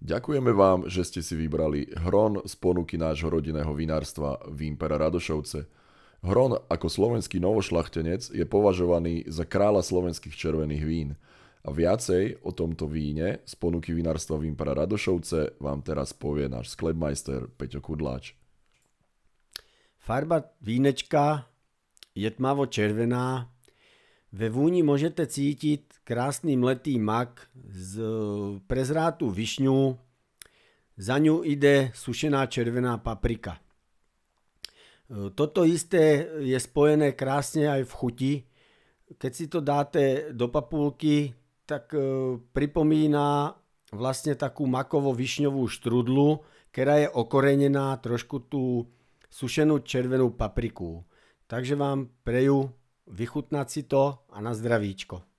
Ďakujeme vám, že ste si vybrali Hron z ponuky nášho rodinného vinárstva Vímpera Radošovce. Hron ako slovenský novošlachtenec je považovaný za kráľa slovenských červených vín. A viacej o tomto víne z ponuky vinárstva Vímpera Radošovce vám teraz povie náš sklepmajster Peťo Kudláč. Farba vínečka je tmavo červená. Ve vúni môžete cítiť krásny mletý mak z prezrátu višňu. Za ňu ide sušená červená paprika. Toto isté je spojené krásne aj v chuti. Keď si to dáte do papulky, tak e, pripomína vlastne takú makovo-višňovú štrudlu, ktorá je okorenená trošku tú sušenú červenú papriku. Takže vám preju vychutnať si to a na zdravíčko.